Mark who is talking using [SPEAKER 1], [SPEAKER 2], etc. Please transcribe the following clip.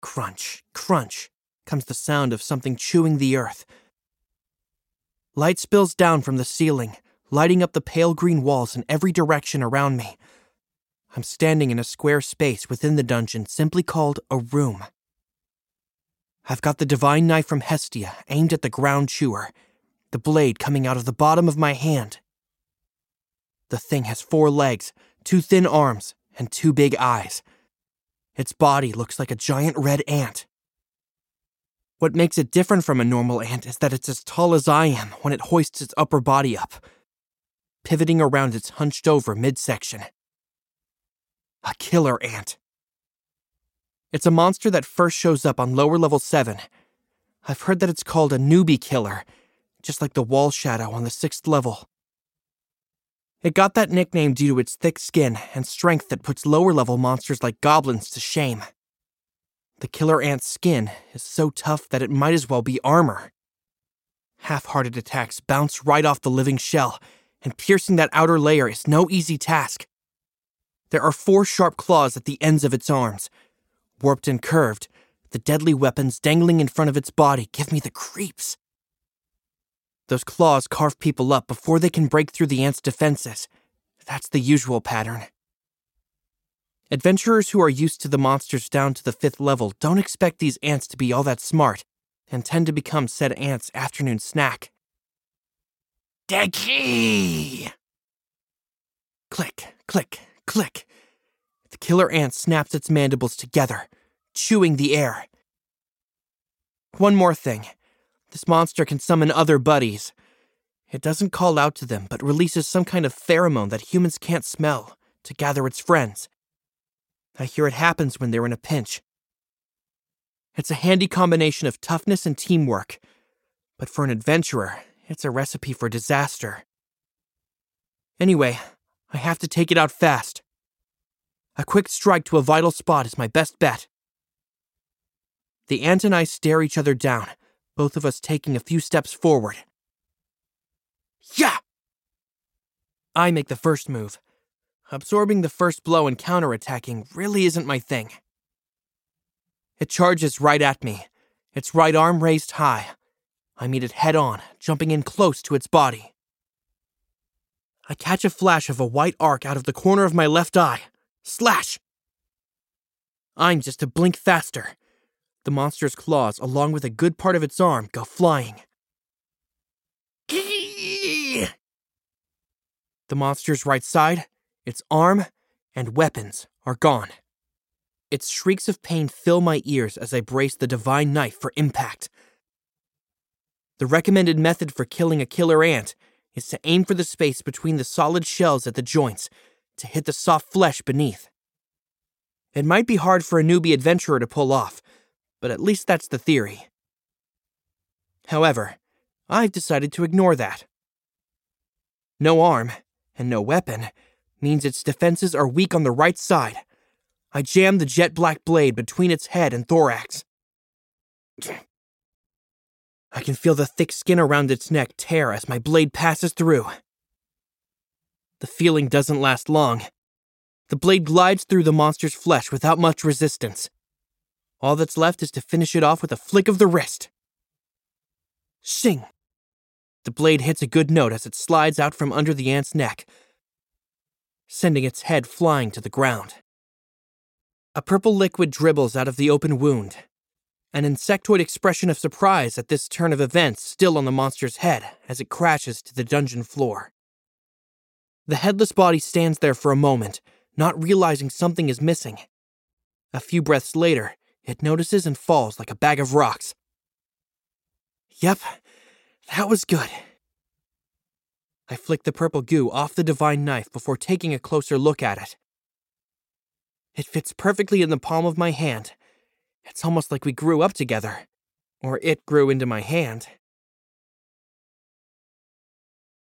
[SPEAKER 1] Crunch, crunch, comes the sound of something chewing the earth. Light spills down from the ceiling, lighting up the pale green walls in every direction around me. I'm standing in a square space within the dungeon simply called a room. I've got the divine knife from Hestia aimed at the ground chewer, the blade coming out of the bottom of my hand. The thing has four legs, two thin arms, and two big eyes. Its body looks like a giant red ant. What makes it different from a normal ant is that it's as tall as I am when it hoists its upper body up, pivoting around its hunched over midsection. A killer ant. It's a monster that first shows up on lower level 7. I've heard that it's called a newbie killer, just like the wall shadow on the 6th level. It got that nickname due to its thick skin and strength that puts lower level monsters like goblins to shame. The killer ant's skin is so tough that it might as well be armor. Half hearted attacks bounce right off the living shell, and piercing that outer layer is no easy task. There are four sharp claws at the ends of its arms. Warped and curved, the deadly weapons dangling in front of its body give me the creeps. Those claws carve people up before they can break through the ant's defenses. That's the usual pattern. Adventurers who are used to the monsters down to the fifth level don't expect these ants to be all that smart and tend to become said ants' afternoon snack. The! Click, click, click. The killer ant snaps its mandibles together, chewing the air. One more thing. This monster can summon other buddies. It doesn't call out to them, but releases some kind of pheromone that humans can't smell to gather its friends. I hear it happens when they're in a pinch. It's a handy combination of toughness and teamwork, but for an adventurer, it's a recipe for disaster. Anyway, I have to take it out fast. A quick strike to a vital spot is my best bet. The ant and I stare each other down both of us taking a few steps forward. Yeah! I make the first move. Absorbing the first blow and counterattacking really isn't my thing. It charges right at me, its right arm raised high. I meet it head on, jumping in close to its body. I catch a flash of a white arc out of the corner of my left eye. Slash! I'm just a blink faster, the monster's claws, along with a good part of its arm, go flying. The monster's right side, its arm, and weapons are gone. Its shrieks of pain fill my ears as I brace the divine knife for impact. The recommended method for killing a killer ant is to aim for the space between the solid shells at the joints to hit the soft flesh beneath. It might be hard for a newbie adventurer to pull off, but at least that's the theory. However, I've decided to ignore that. No arm, and no weapon, means its defenses are weak on the right side. I jam the jet black blade between its head and thorax. I can feel the thick skin around its neck tear as my blade passes through. The feeling doesn't last long. The blade glides through the monster's flesh without much resistance, all that's left is to finish it off with a flick of the wrist. Sing! The blade hits a good note as it slides out from under the ant's neck, sending its head flying to the ground. A purple liquid dribbles out of the open wound, an insectoid expression of surprise at this turn of events still on the monster's head as it crashes to the dungeon floor. The headless body stands there for a moment, not realizing something is missing. A few breaths later, it notices and falls like a bag of rocks. Yep, that was good. I flick the purple goo off the divine knife before taking a closer look at it. It fits perfectly in the palm of my hand. It's almost like we grew up together. Or it grew into my hand.